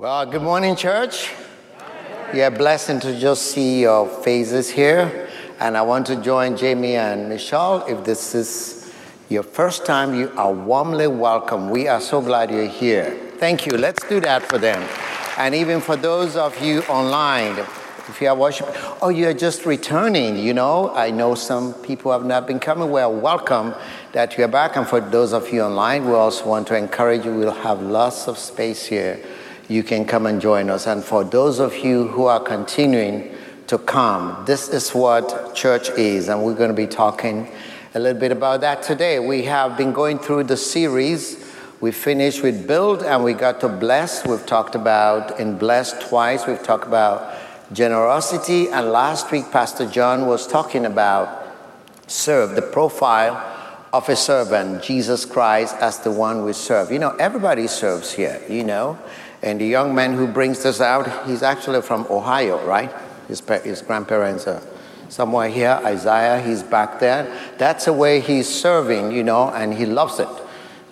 Well, good morning, church. Yeah, blessing to just see your faces here. And I want to join Jamie and Michelle. If this is your first time, you are warmly welcome. We are so glad you're here. Thank you. Let's do that for them. And even for those of you online, if you are worshiping, oh, you're just returning, you know. I know some people have not been coming. Well, welcome that you're back. And for those of you online, we also want to encourage you. We'll have lots of space here you can come and join us. And for those of you who are continuing to come, this is what church is, and we're going to be talking a little bit about that today. We have been going through the series. We finished with build and we got to bless. We've talked about in bless twice. We've talked about generosity. And last week, Pastor John was talking about serve, the profile of a servant, Jesus Christ as the one we serve. You know, everybody serves here, you know. And the young man who brings this out, he's actually from Ohio, right? His, his grandparents are somewhere here. Isaiah, he's back there. That's the way he's serving, you know, and he loves it.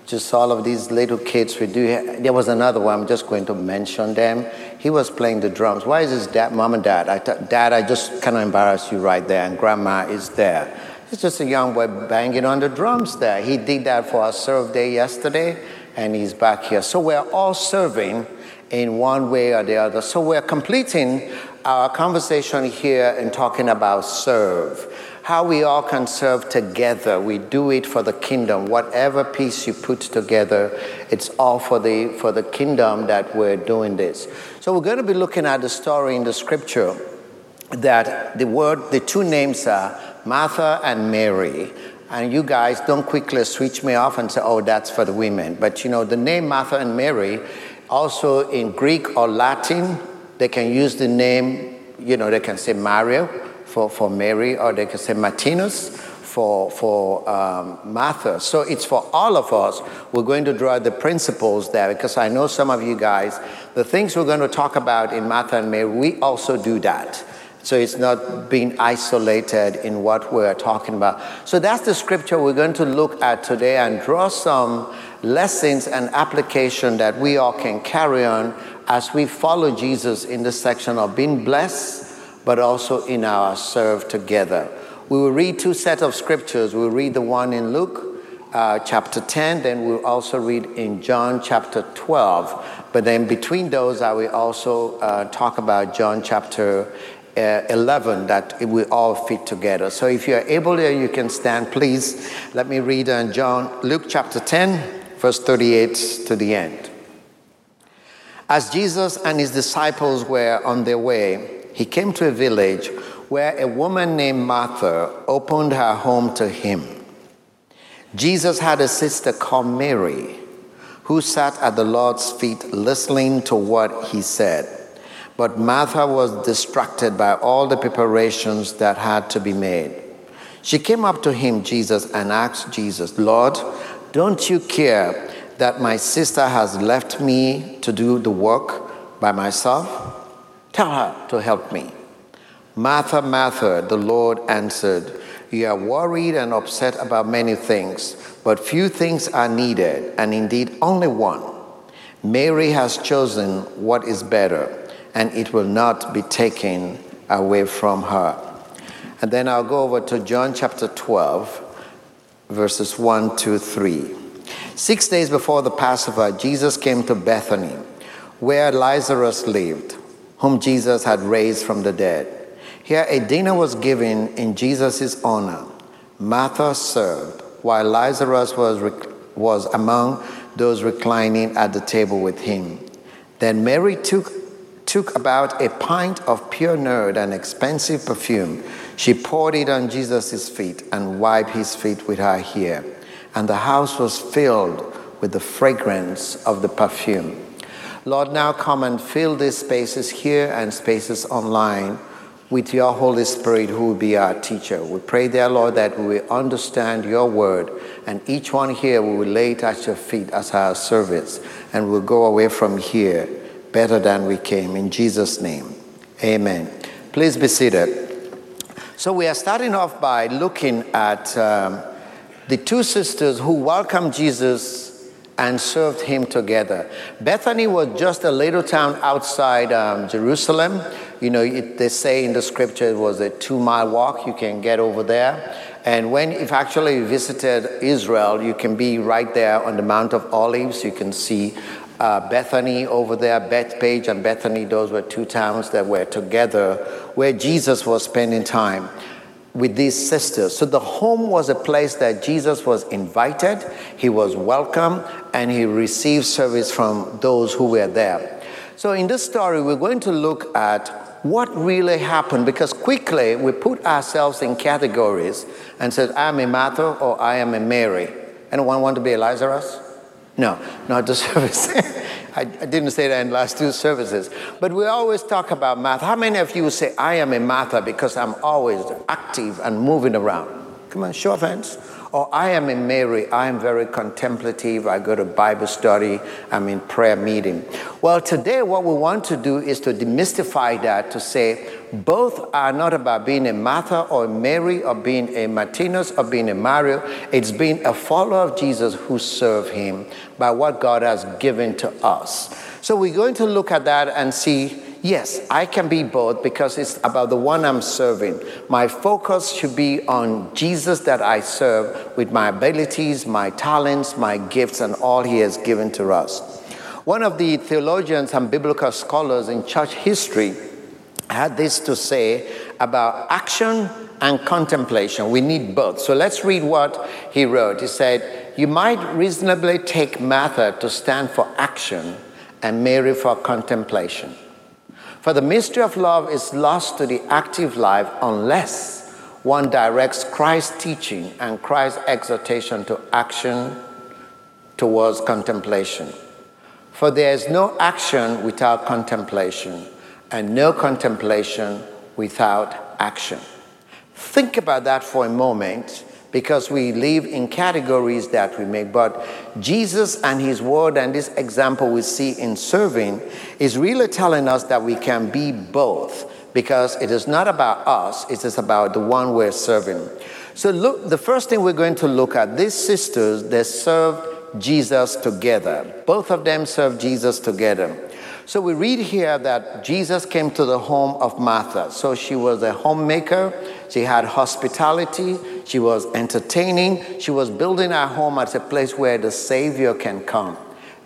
Just all of these little kids we do. There was another one, I'm just going to mention them. He was playing the drums. Why is his dad, mom and dad? I th- dad, I just kind of embarrass you right there, and grandma is there. He's just a young boy banging on the drums there. He did that for our serve day yesterday, and he's back here. So we're all serving in one way or the other. So we're completing our conversation here and talking about serve. How we all can serve together. We do it for the kingdom. Whatever piece you put together, it's all for the for the kingdom that we're doing this. So we're going to be looking at the story in the scripture that the word, the two names are Martha and Mary. And you guys don't quickly switch me off and say, oh, that's for the women. But you know, the name Martha and Mary also, in Greek or Latin, they can use the name, you know, they can say Mario for, for Mary, or they can say Martinus for, for um, Martha. So it's for all of us. We're going to draw the principles there because I know some of you guys, the things we're going to talk about in Martha and Mary, we also do that. So it's not being isolated in what we're talking about. So that's the scripture we're going to look at today and draw some lessons and application that we all can carry on as we follow Jesus in the section of being blessed, but also in our serve together. We will read two sets of scriptures. We'll read the one in Luke uh, chapter 10, then we'll also read in John chapter 12. But then between those, I will also uh, talk about John chapter uh, 11 that will all fit together. So if you're able there, you can stand. Please let me read uh, John, Luke chapter 10, verse 38 to the end. As Jesus and his disciples were on their way, he came to a village where a woman named Martha opened her home to him. Jesus had a sister called Mary who sat at the Lord's feet listening to what he said. But Martha was distracted by all the preparations that had to be made. She came up to him, Jesus, and asked Jesus, Lord, don't you care that my sister has left me to do the work by myself? Tell her to help me. Martha, Martha, the Lord answered, You are worried and upset about many things, but few things are needed, and indeed only one. Mary has chosen what is better, and it will not be taken away from her. And then I'll go over to John chapter 12 verses 1 to 3. Six days before the Passover, Jesus came to Bethany, where Lazarus lived, whom Jesus had raised from the dead. Here a dinner was given in Jesus' honor. Martha served, while Lazarus was, rec- was among those reclining at the table with him. Then Mary took, took about a pint of pure nard, and expensive perfume she poured it on Jesus' feet and wiped his feet with her hair. And the house was filled with the fragrance of the perfume. Lord, now come and fill these spaces here and spaces online with your Holy Spirit, who will be our teacher. We pray, dear Lord, that we will understand your word, and each one here will lay it at your feet as our service, and we'll go away from here better than we came. In Jesus' name, amen. Please be seated. So we are starting off by looking at um, the two sisters who welcomed Jesus and served him together. Bethany was just a little town outside um, Jerusalem. You know, it, they say in the scripture it was a two mile walk. You can get over there. And when, if actually you visited Israel, you can be right there on the Mount of Olives. You can see uh, Bethany over there, Bethphage and Bethany. Those were two towns that were together where Jesus was spending time with these sisters. So the home was a place that Jesus was invited, he was welcome, and he received service from those who were there. So in this story, we're going to look at what really happened because quickly we put ourselves in categories and said, I'm a Martha or I am a Mary. Anyone want to be Lazarus? No, not the service. I, I, didn't say that in last two services. But we always talk about Martha. How many of you say, I am a Martha because I'm always active and moving around? Come on, show of hands. Or I am in Mary, I am very contemplative, I go to Bible study, I'm in prayer meeting. Well, today what we want to do is to demystify that to say both are not about being a Martha or a Mary or being a Martinez or being a Mario. It's being a follower of Jesus who serve him by what God has given to us. So we're going to look at that and see yes, I can be both because it's about the one I'm serving. My focus should be on Jesus that I serve with my abilities, my talents, my gifts, and all He has given to us. One of the theologians and biblical scholars in church history had this to say about action and contemplation. We need both. So let's read what he wrote. He said, You might reasonably take Martha to stand for action and Mary for contemplation. For the mystery of love is lost to the active life unless one directs Christ's teaching and Christ's exhortation to action towards contemplation. For there is no action without contemplation, and no contemplation without action. Think about that for a moment because we live in categories that we make. But Jesus and His Word and this example we see in serving is really telling us that we can be both because it is not about us, it is about the one we're serving. So, look, the first thing we're going to look at these sisters, they served Jesus together. Both of them served Jesus together. So we read here that Jesus came to the home of Martha. So she was a homemaker, she had hospitality, she was entertaining, she was building her home as a place where the Savior can come.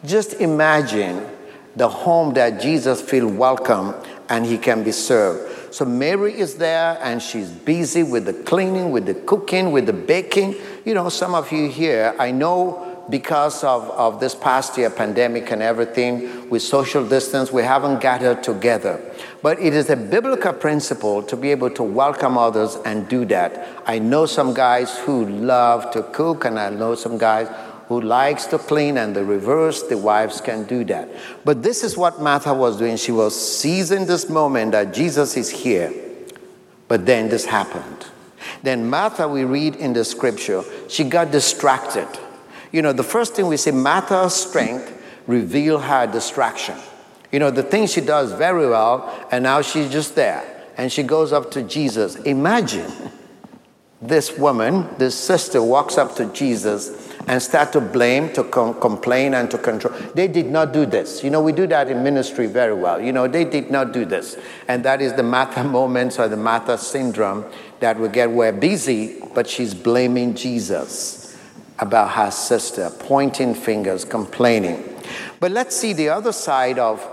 Just imagine the home that Jesus feels welcome and he can be served. So Mary is there and she's busy with the cleaning, with the cooking, with the baking. You know, some of you here, I know because of, of this past year pandemic and everything with social distance we haven't gathered together. But it is a biblical principle to be able to welcome others and do that. I know some guys who love to cook and i know some guys who likes to clean and the reverse the wives can do that. But this is what martha was doing. She was seizing this moment that jesus is here but then this happened. Then martha we read in the scripture she got distracted you know, the first thing we say, Martha's strength reveal her distraction. You know, the thing she does very well, and now she's just there. And she goes up to Jesus. Imagine this woman, this sister, walks up to Jesus and start to blame, to com- complain, and to control. They did not do this. You know, we do that in ministry very well. You know, they did not do this. And that is the Martha moments or the Martha syndrome that we get. We're busy, but she's blaming Jesus about her sister, pointing fingers, complaining. But let's see the other side of,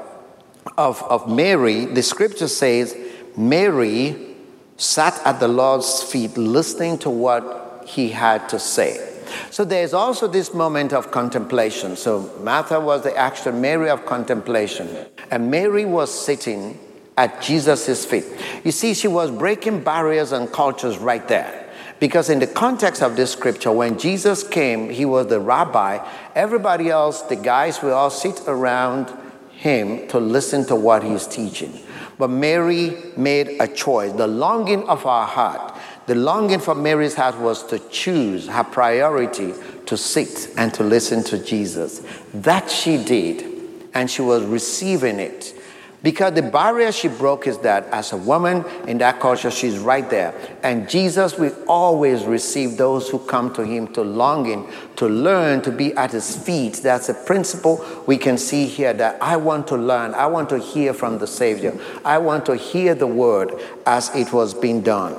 of, of Mary. The scripture says Mary sat at the Lord's feet listening to what he had to say. So there's also this moment of contemplation. So Martha was the actual Mary of contemplation, and Mary was sitting at Jesus' feet. You see, she was breaking barriers and cultures right there. Because in the context of this scripture, when Jesus came, he was the rabbi. Everybody else, the guys, will all sit around him to listen to what he's teaching. But Mary made a choice. The longing of our heart, the longing for Mary's heart was to choose her priority to sit and to listen to Jesus. That she did, and she was receiving it. Because the barrier she broke is that as a woman in that culture, she's right there. And Jesus will always receive those who come to him to longing, to learn, to be at his feet. That's a principle we can see here that I want to learn. I want to hear from the Savior. I want to hear the word as it was being done.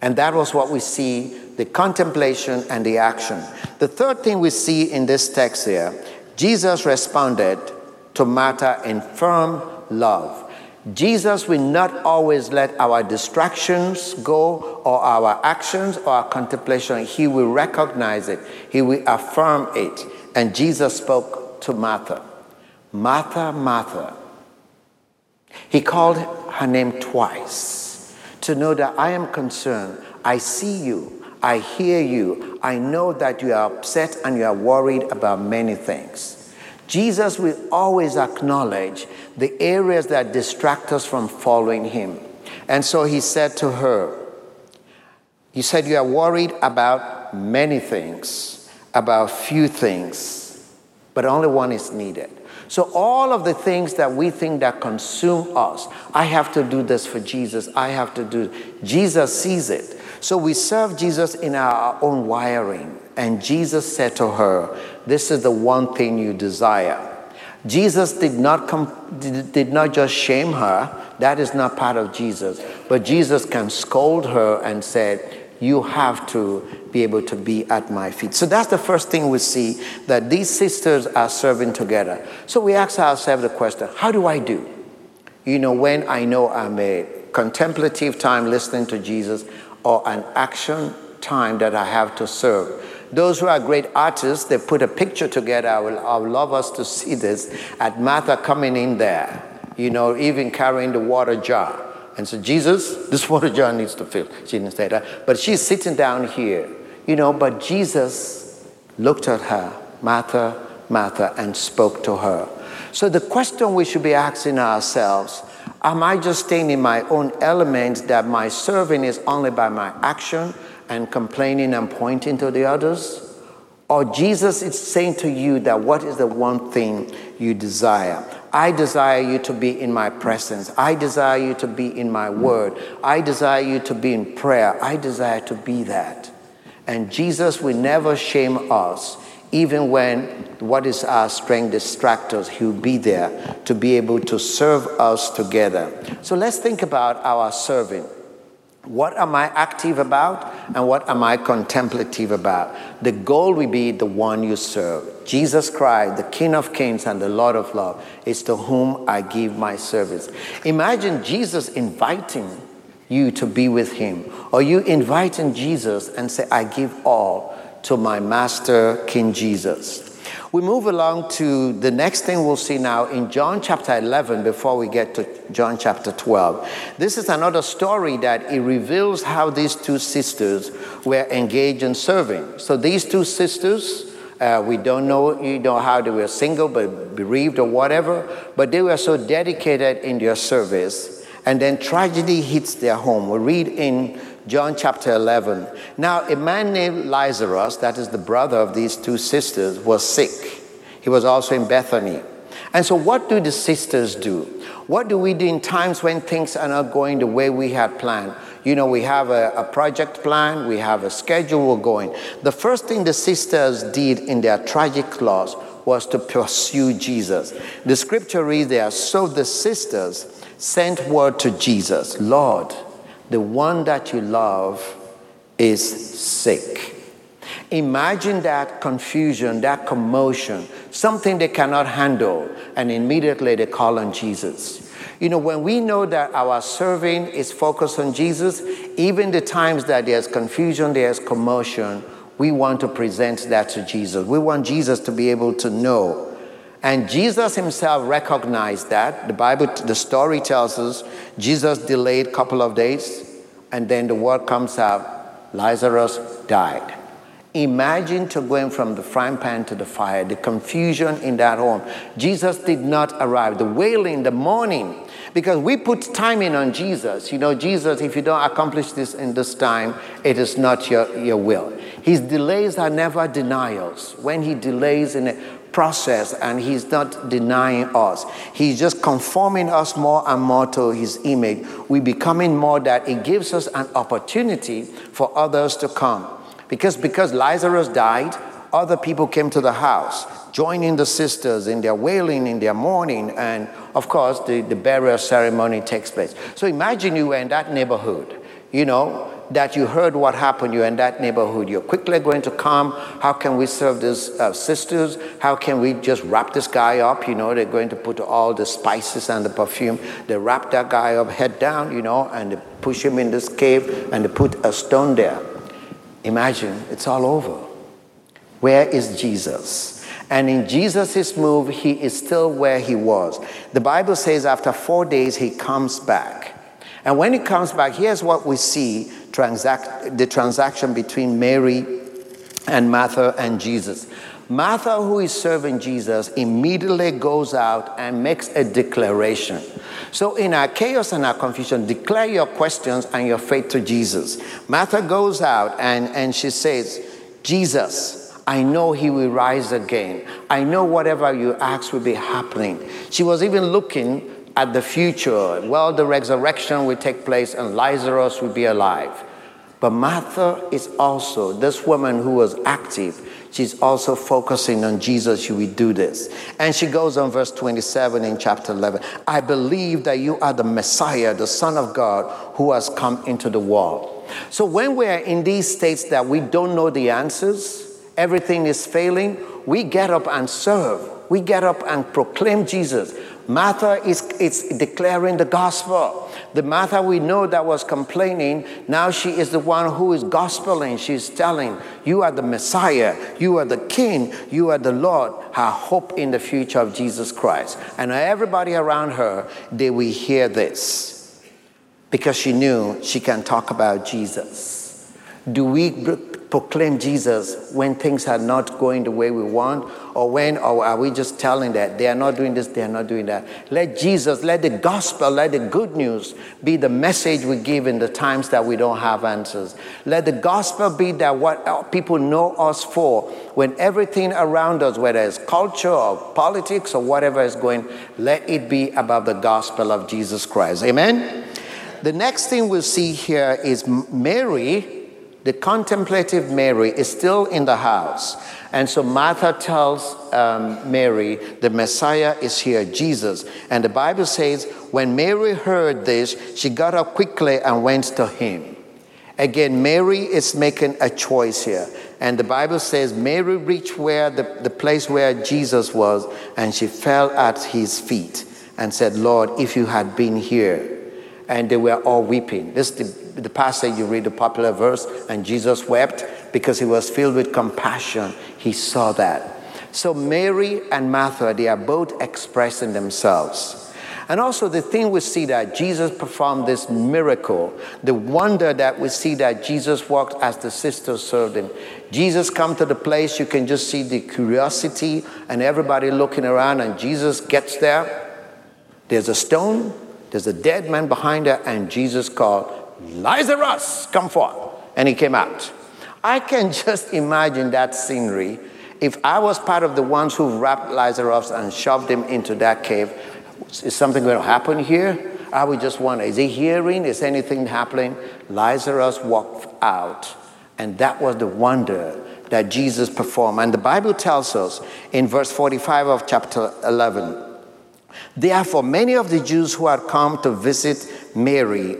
And that was what we see the contemplation and the action. The third thing we see in this text here Jesus responded to Martha in firm love. Jesus will not always let our distractions go or our actions or our contemplation. He will recognize it, He will affirm it. And Jesus spoke to Martha Martha, Martha. He called her name twice to know that I am concerned. I see you. I hear you. I know that you are upset and you are worried about many things. Jesus will always acknowledge the areas that distract us from following him. And so he said to her, He said, You are worried about many things, about few things, but only one is needed. So all of the things that we think that consume us, I have to do this for Jesus. I have to do. Jesus sees it. So we serve Jesus in our own wiring. And Jesus said to her, This is the one thing you desire. Jesus did not, com- did not just shame her, that is not part of Jesus. But Jesus can scold her and said, You have to be able to be at my feet. So that's the first thing we see that these sisters are serving together. So we ask ourselves the question how do I do? You know, when I know I'm a contemplative time listening to Jesus or an action time that I have to serve. Those who are great artists, they put a picture together. I, will, love us to see this at Martha coming in there, you know, even carrying the water jar. And so, Jesus, this water jar needs to fill. She didn't say that. But she's sitting down here, you know, but Jesus looked at her, Martha, Martha, and spoke to her. So, the question we should be asking ourselves Am I just staying in my own element that my serving is only by my action and complaining and pointing to the others? Or Jesus is saying to you that what is the one thing you desire? I desire you to be in my presence. I desire you to be in my word. I desire you to be in prayer. I desire to be that. And Jesus will never shame us even when what is our strength distracts us, He'll be there to be able to serve us together. So let's think about our serving. What am I active about and what am I contemplative about? The goal will be the one you serve. Jesus Christ, the King of Kings and the Lord of Love, is to whom I give my service. Imagine Jesus inviting you to be with him, or you inviting Jesus and say, I give all to my master, King Jesus. We move along to the next thing we'll see now in John chapter 11 before we get to John chapter 12. This is another story that it reveals how these two sisters were engaged in serving. So these two sisters, uh, we don't know, you know how they were single but bereaved or whatever, but they were so dedicated in their service. And then tragedy hits their home. We read in John chapter 11. Now, a man named Lazarus, that is the brother of these two sisters, was sick. He was also in Bethany. And so, what do the sisters do? What do we do in times when things are not going the way we had planned? You know, we have a, a, project plan, we have a schedule we're going. The first thing the sisters did in their tragic loss was to pursue Jesus. The scripture reads there So the sisters sent word to Jesus Lord, the one that you love is sick. Imagine that confusion, that commotion, something they cannot handle, and immediately they call on Jesus. You know, when we know that our serving is focused on Jesus, even the times that there's confusion, there's commotion, we want to present that to Jesus. We want Jesus to be able to know and Jesus himself recognized that. The Bible, the story tells us Jesus delayed a couple of days, and then the word comes out Lazarus died. Imagine to going from the frying pan to the fire, the confusion in that home. Jesus did not arrive. The wailing, the mourning, because we put timing on Jesus. You know, Jesus, if you don't accomplish this in this time, it is not your, your will. His delays are never denials. When he delays in it, process and he's not denying us. He's just conforming us more and more to his image. We're becoming more that it gives us an opportunity for others to come. Because because Lazarus died, other people came to the house, joining the sisters in their wailing, in their mourning, and of course the, the burial ceremony takes place. So imagine you were in that neighborhood, you know, that you heard what happened, you're in that neighborhood, you're quickly going to come. How can we serve these uh, sisters? How can we just wrap this guy up? You know, they're going to put all the spices and the perfume. They wrap that guy up, head down, you know, and they push him in this cave and they put a stone there. Imagine, it's all over. Where is Jesus? And in Jesus' move, he is still where he was. The Bible says after four days, he comes back. And when he comes back, here's what we see transact, the transaction between Mary and Martha and Jesus. Martha, who is serving Jesus, immediately goes out and makes a declaration. So, in our chaos and our confusion, declare your questions and your faith to Jesus. Martha goes out and, and she says, Jesus, I know he will rise again. I know whatever you ask will be happening. She was even looking at the future. Well, the resurrection will take place and Lazarus will be alive. But Martha is also, this woman who was active, she's also focusing on Jesus. She will do this. And she goes on verse 27 in chapter 11 I believe that you are the Messiah, the Son of God, who has come into the world. So when we're in these states that we don't know the answers, everything is failing, we get up and serve. We get up and proclaim Jesus. Martha is, is declaring the gospel. The Martha we know that was complaining, now she is the one who is gospeling. She's telling, You are the Messiah, you are the King, you are the Lord. Her hope in the future of Jesus Christ. And everybody around her, they will hear this because she knew she can talk about Jesus. Do we proclaim Jesus when things are not going the way we want? Or when, or are we just telling that they are not doing this, they are not doing that? Let Jesus, let the gospel, let the good news be the message we give in the times that we don't have answers. Let the gospel be that what people know us for when everything around us, whether it's culture or politics or whatever is going, let it be about the gospel of Jesus Christ. Amen? The next thing we'll see here is Mary the contemplative Mary is still in the house. And so Martha tells um, Mary, the Messiah is here, Jesus. And the Bible says, when Mary heard this, she got up quickly and went to him. Again, Mary is making a choice here. And the Bible says Mary reached where the, the place where Jesus was, and she fell at his feet and said, Lord, if you had been here. And they were all weeping. This is the the passage you read the popular verse, and Jesus wept because he was filled with compassion. He saw that. So Mary and Martha, they are both expressing themselves. And also the thing we see that Jesus performed this miracle, the wonder that we see that Jesus walked as the sisters served him. Jesus come to the place, you can just see the curiosity and everybody looking around and Jesus gets there. There's a stone, there's a dead man behind her and Jesus called, Lazarus, come forth. And he came out. I can just imagine that scenery. If I was part of the ones who wrapped Lazarus and shoved him into that cave, is something going to happen here? I would just wonder, is he hearing? Is anything happening? Lazarus walked out. And that was the wonder that Jesus performed. And the Bible tells us in verse 45 of chapter 11 Therefore, many of the Jews who had come to visit Mary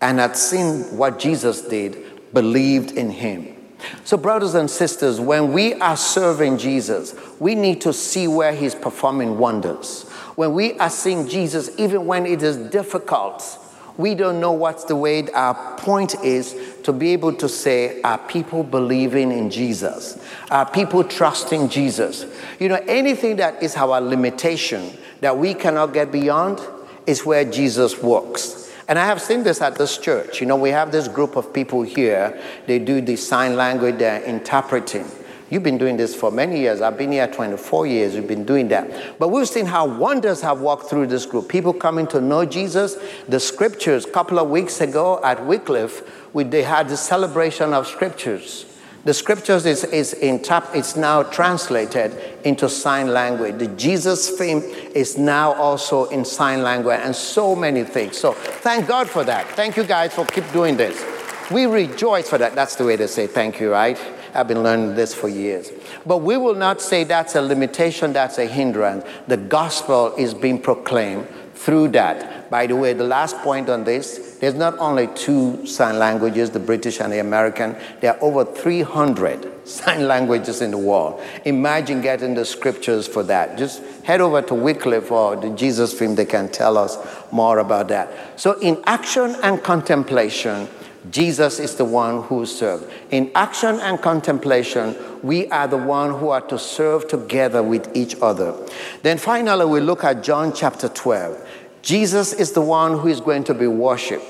and had seen what Jesus did believed in him. So, brothers and sisters, when we are serving Jesus, we need to see where he's performing wonders. When we are seeing Jesus, even when it is difficult, we don't know what's the way. Our point is to be able to say, Are people believing in Jesus? Are people trusting Jesus? You know, anything that is our limitation that we cannot get beyond is where Jesus works. And I have seen this at this church. You know, we have this group of people here. They do the sign language, they're interpreting. You've been doing this for many years. I've been here 24 years. We've been doing that. But we've seen how wonders have walked through this group. People coming to know Jesus. The scriptures, a couple of weeks ago at Wycliffe, we, they had the celebration of scriptures. The scriptures is, is in tap, it's now translated into sign language. The Jesus film is now also in sign language and so many things. So thank God for that. Thank you guys for keep doing this. We rejoice for that. That's the way to say thank you, right? I've been learning this for years. But we will not say that's a limitation, that's a hindrance. The gospel is being proclaimed through that. By the way, the last point on this, there's not only two sign languages, the British and the American, there are over 300 sign languages in the world. Imagine getting the scriptures for that. Just head over to Wycliffe or the Jesus film, they can tell us more about that. So, in action and contemplation, Jesus is the one who served. In action and contemplation, we are the one who are to serve together with each other. Then finally, we look at John chapter 12. Jesus is the one who is going to be worshiped.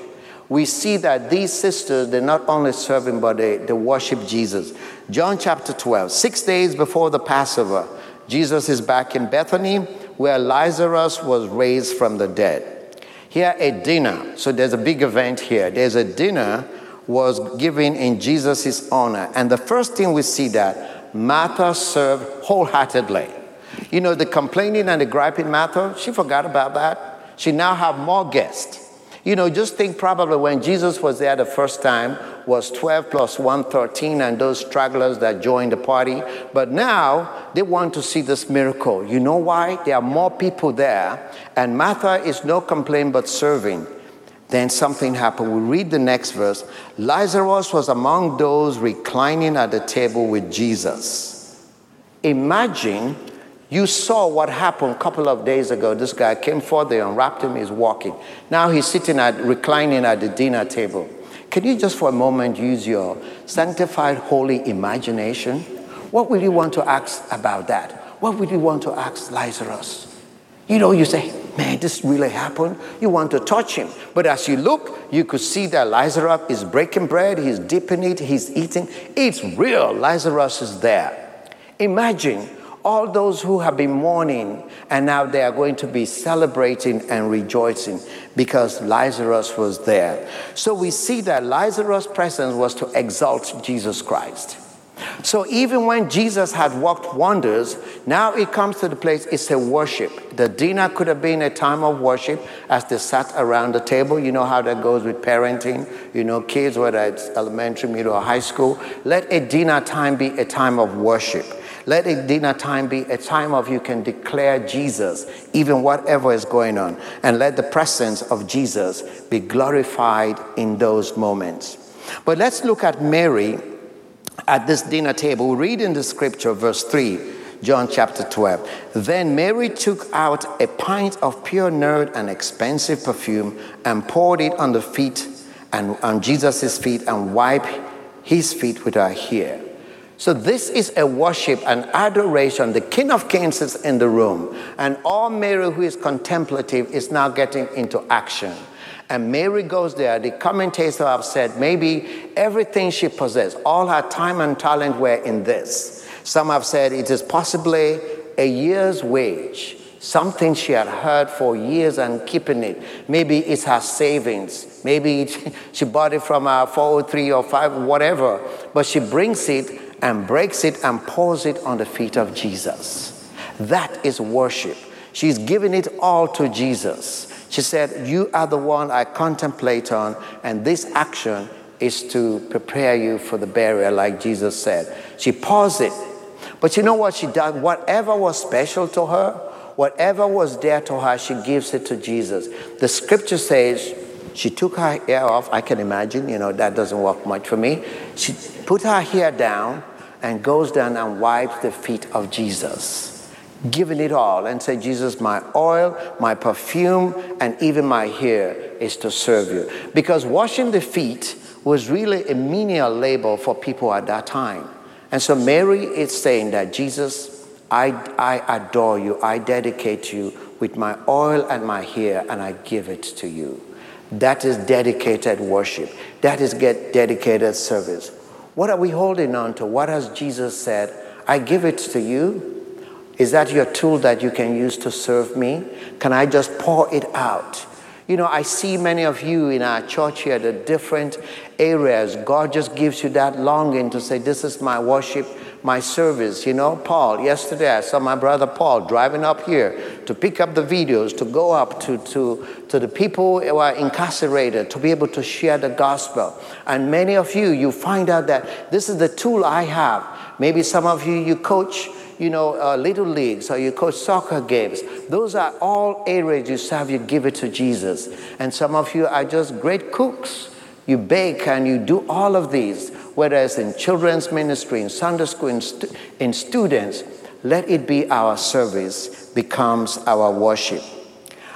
We see that these sisters, they're not only serving, but they, they worship Jesus. John chapter 12, six days before the Passover, Jesus is back in Bethany where Lazarus was raised from the dead. Here, a dinner. So there's a big event here. There's a dinner was given in Jesus' honor. And the first thing we see that Martha served wholeheartedly. You know, the complaining and the griping Martha, she forgot about that. She now have more guests. You know, just think probably when Jesus was there the first time was 12 plus 1, 13, and those stragglers that joined the party. But now they want to see this miracle. You know why? There are more people there, and Martha is no complaint but serving. Then something happened. We read the next verse. Lazarus was among those reclining at the table with Jesus. Imagine you saw what happened a couple of days ago. This guy came forth, they unwrapped him, he's walking. Now he's sitting at, reclining at the dinner table. Can you just for a moment use your sanctified, holy imagination? What will you want to ask about that? What would you want to ask Lazarus? You know, you say, man, this really happened. You want to touch him. But as you look, you could see that Lazarus is breaking bread, he's dipping it, he's eating. It's real. Lazarus is there. Imagine all those who have been mourning and now they are going to be celebrating and rejoicing because Lazarus was there. So we see that Lazarus' presence was to exalt Jesus Christ. So even when Jesus had worked wonders, now it comes to the place, it's a worship. The dinner could have been a time of worship as they sat around the table. You know how that goes with parenting, you know, kids, whether it's elementary, middle, or high school. Let a dinner time be a time of worship. Let a dinner time be a time of you can declare Jesus, even whatever is going on. And let the presence of Jesus be glorified in those moments. But let's look at Mary at this dinner table. Read in the scripture, verse 3, John chapter 12. Then Mary took out a pint of pure nard and expensive perfume and poured it on the feet and on Jesus' feet and wiped his feet with her hair. So, this is a worship and adoration. The King of Kings is in the room, and all Mary, who is contemplative, is now getting into action. And Mary goes there. The commentators have said maybe everything she possessed, all her time and talent were in this. Some have said it is possibly a year's wage, something she had heard for years and keeping it. Maybe it's her savings. Maybe she bought it from her 403 or 5, whatever. But she brings it and breaks it and pours it on the feet of Jesus. That is worship. She's giving it all to Jesus. She said, You are the one I contemplate on, and this action is to prepare you for the burial, like Jesus said. She pours it. But you know what she does? Whatever was special to her, whatever was dear to her, she gives it to Jesus. The scripture says she took her hair off. I can imagine, you know, that doesn't work much for me. She put her hair down and goes down and wipes the feet of Jesus, giving it all and say, Jesus, my oil, my perfume, and even my hair is to serve you. Because washing the feet was really a menial labor for people at that time. And so Mary is saying that Jesus, I, I adore you, I dedicate you with my oil and my hair, and I give it to you. That is dedicated worship. That is get dedicated service. What are we holding on to? What has Jesus said? I give it to you. Is that your tool that you can use to serve me? Can I just pour it out? You know, I see many of you in our church here, the different areas. God just gives you that longing to say, This is my worship, my service. You know, Paul, yesterday I saw my brother Paul driving up here to pick up the videos, to go up to, to, to the people who are incarcerated, to be able to share the gospel. And many of you, you find out that this is the tool I have. Maybe some of you, you coach you know, uh, little leagues or you coach soccer games. Those are all areas you serve, you give it to Jesus. And some of you are just great cooks. You bake and you do all of these, whether it's in children's ministry, in Sunday school, in, stu- in students. Let it be our service becomes our worship.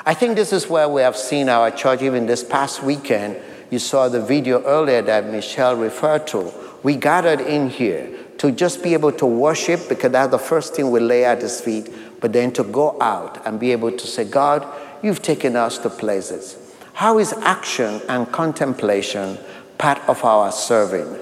I think this is where we have seen our church even this past weekend. You saw the video earlier that Michelle referred to. We gathered in here to just be able to worship because that's the first thing we lay at his feet, but then to go out and be able to say, God, you've taken us to places. How is action and contemplation part of our serving?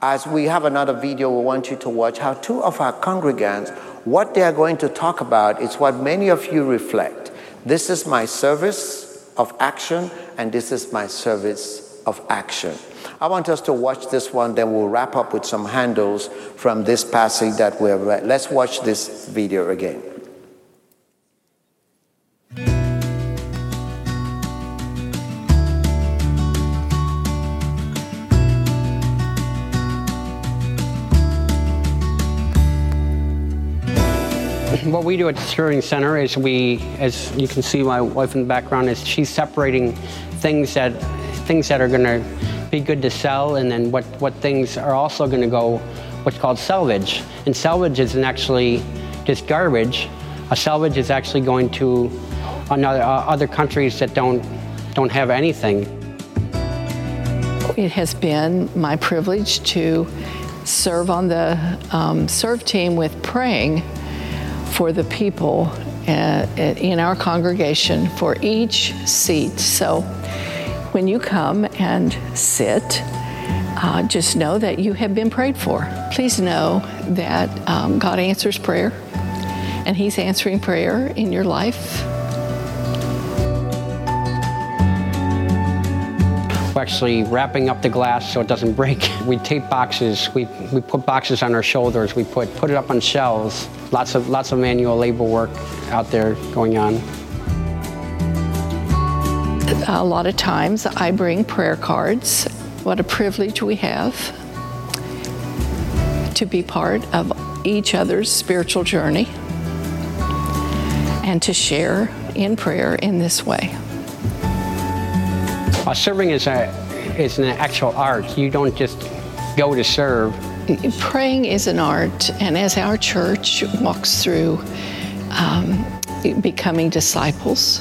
As we have another video, we want you to watch how two of our congregants, what they are going to talk about is what many of you reflect. This is my service of action, and this is my service of action. I want us to watch this one, then we'll wrap up with some handles from this passage that we have read. Let's watch this video again. What we do at the Sterling Center is we, as you can see, my wife in the background is she's separating things that things that are going to be good to sell, and then what, what things are also going to go what's called salvage. And salvage isn't actually just garbage. A salvage is actually going to another, uh, other countries that don't, don't have anything. It has been my privilege to serve on the um, serve team with praying for the people uh, in our congregation for each seat. So when you come and sit, uh, just know that you have been prayed for. Please know that um, God answers prayer, and He's answering prayer in your life. Actually wrapping up the glass so it doesn't break. We tape boxes, we, we put boxes on our shoulders, we put, put it up on shelves. Lots of, lots of manual labor work out there going on a lot of times I bring prayer cards. What a privilege we have to be part of each other's spiritual journey and to share in prayer in this way. Uh, serving is, a, is an actual art. You don't just go to serve. Praying is an art, and as our church walks through um, becoming disciples,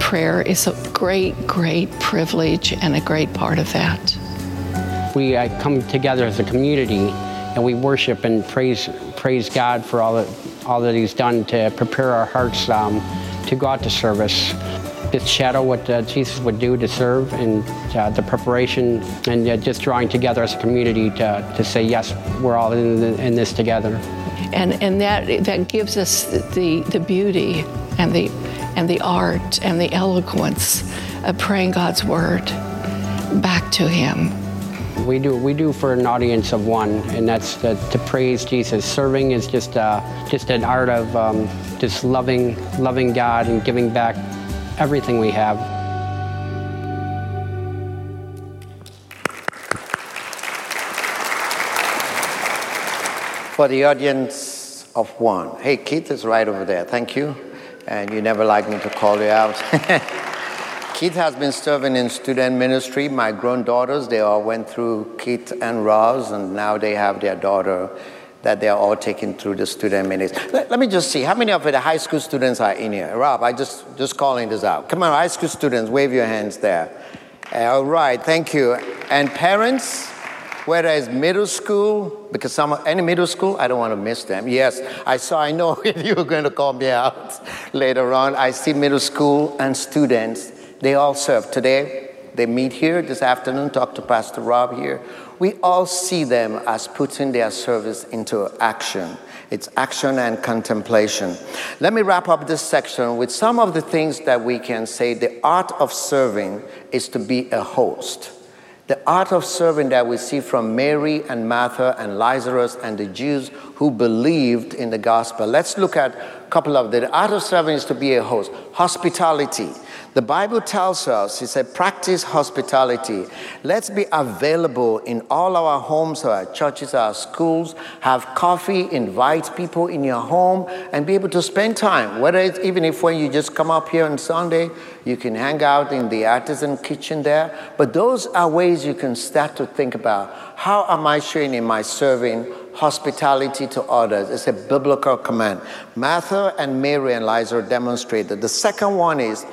prayer is a great, great privilege and a great part of that. We uh, come together as a community and we worship and praise, praise God for all that, all that He's done to prepare our hearts um, to go out to service. Just shadow what uh, Jesus would do to serve and uh, the preparation and uh, just drawing together as a community to, to say, yes, we're all in, the, in this together. And, and that, that gives us the, the beauty and the and the art and the eloquence of praying God's word back to Him. We do we do for an audience of one, and that's the, to praise Jesus. Serving is just uh, just an art of um, just loving loving God and giving back everything we have. For the audience of one, hey, Keith is right over there. Thank you and you never like me to call you out. Keith has been serving in student ministry. My grown daughters, they all went through Keith and Roz, and now they have their daughter that they are all taken through the student ministry. Let, let, me just see, how many of the high school students are in here? Rob, I just, just calling this out. Come on, high school students, wave your hands there. Uh, all right, thank you. And parents, whether it's middle school, because some any middle school, I don't want to miss them. Yes, I saw. I know you were going to call me out later on. I see middle school and students. They all serve today. they meet here this afternoon, talk to Pastor Rob here. We all see them as putting their service into action. It's action and contemplation. Let me wrap up this section with some of the things that we can say the art of serving is to be a host. The art of serving that we see from Mary and Martha and Lazarus and the Jews who believed in the gospel. Let's look at a couple of them. The art of serving is to be a host. Hospitality. The Bible tells us, it said, practice hospitality. Let's be available in all our homes, our churches, our schools. Have coffee, invite people in your home, and be able to spend time. Whether it's even if when you just come up here on Sunday, you can hang out in the artisan kitchen there. But those are ways you can start to think about how am I showing in my serving hospitality to others. It's a biblical command. Martha and Mary and Lazarus demonstrated. The second one is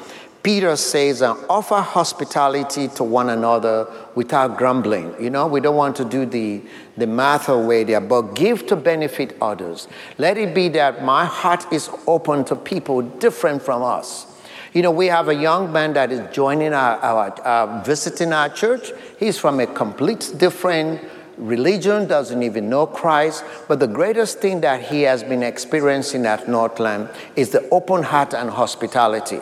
Peter says, uh, offer hospitality to one another without grumbling. You know, we don't want to do the, the Martha way there, but give to benefit others. Let it be that my heart is open to people different from us. You know, we have a young man that is joining our, our uh, visiting our church. He's from a complete different religion, doesn't even know Christ. But the greatest thing that he has been experiencing at Northland is the open heart and hospitality.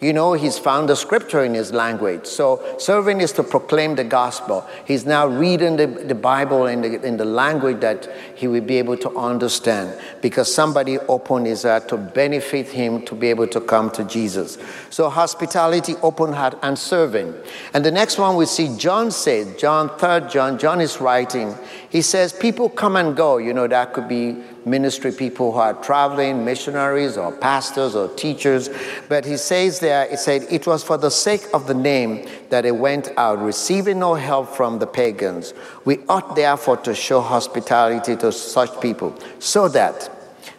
You know, he's found the scripture in his language. So, serving is to proclaim the gospel. He's now reading the, the Bible in the, in the language that he will be able to understand because somebody opened his heart to benefit him to be able to come to Jesus. So, hospitality, open heart, and serving. And the next one we see John said, John, 3rd John, John is writing, he says, People come and go. You know, that could be ministry people who are traveling, missionaries or pastors or teachers. But he says there, he said, it was for the sake of the name that it went out, receiving no help from the pagans. We ought therefore to show hospitality to such people so that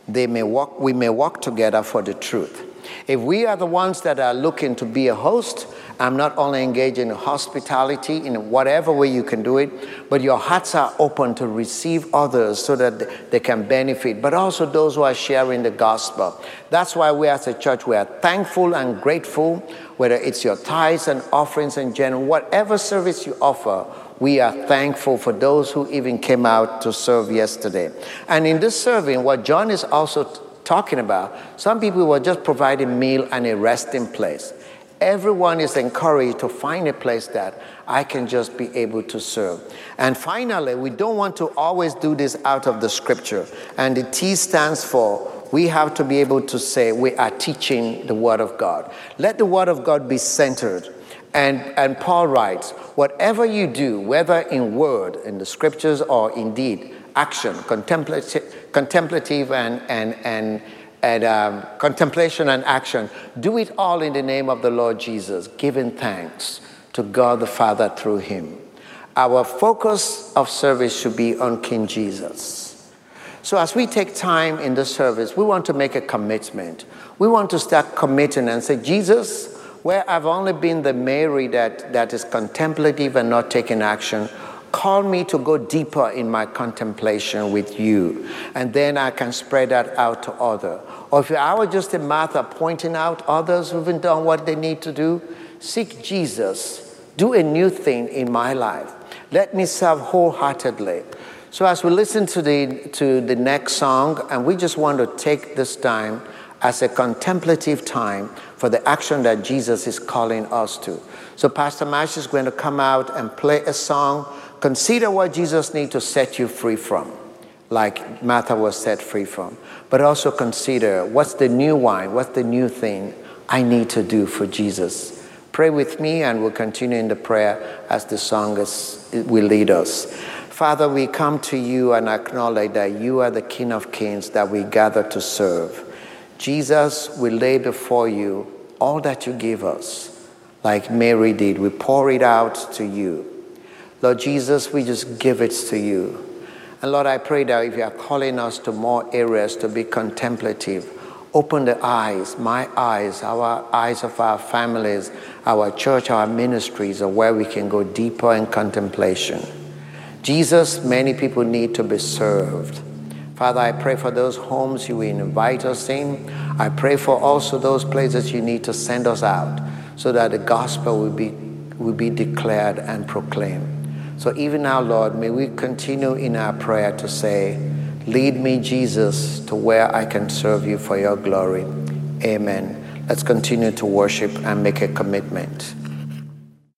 they may walk, we may walk together for the truth. If we are the ones that are looking to be a host, I'm not only engaged in hospitality in whatever way you can do it, but your hearts are open to receive others so that they can benefit, but also those who are sharing the gospel. That's why we as a church, we are thankful and grateful, whether it's your tithes and offerings in general, whatever service you offer, we are thankful for those who even came out to serve yesterday. And in this serving, what John is also talking about, some people were just providing meal and a resting place everyone is encouraged to find a place that I can just be able to serve. And finally, we don't want to always do this out of the scripture. And the T stands for we have to be able to say we are teaching the Word of God. Let the Word of God be centered. And, and Paul writes, whatever you do, whether in word, in the scriptures, or indeed action, contemplative, contemplative and, and, and and um, contemplation and action. Do it all in the name of the Lord Jesus, giving thanks to God the Father through him. Our focus of service should be on King Jesus. So, as we take time in the service, we want to make a commitment. We want to start committing and say, Jesus, where I've only been the Mary that, that is contemplative and not taking action, Call me to go deeper in my contemplation with you, and then I can spread that out to others. Or if I were just a Martha pointing out others who've done what they need to do, seek Jesus. Do a new thing in my life. Let me serve wholeheartedly. So as we listen to the to the next song, and we just want to take this time as a contemplative time for the action that Jesus is calling us to. So Pastor Mash is going to come out and play a song Consider what Jesus needs to set you free from, like Martha was set free from. But also consider what's the new wine, what's the new thing I need to do for Jesus. Pray with me, and we'll continue in the prayer as the song will lead us. Father, we come to you and acknowledge that you are the King of Kings that we gather to serve. Jesus, we lay before you all that you give us, like Mary did. We pour it out to you. Lord Jesus, we just give it to you. And Lord, I pray that if you are calling us to more areas to be contemplative, open the eyes, my eyes, our eyes of our families, our church, our ministries, or where we can go deeper in contemplation. Jesus, many people need to be served. Father, I pray for those homes you invite us in. I pray for also those places you need to send us out so that the gospel will be will be declared and proclaimed. So even now, Lord, may we continue in our prayer to say, Lead me, Jesus, to where I can serve you for your glory. Amen. Let's continue to worship and make a commitment.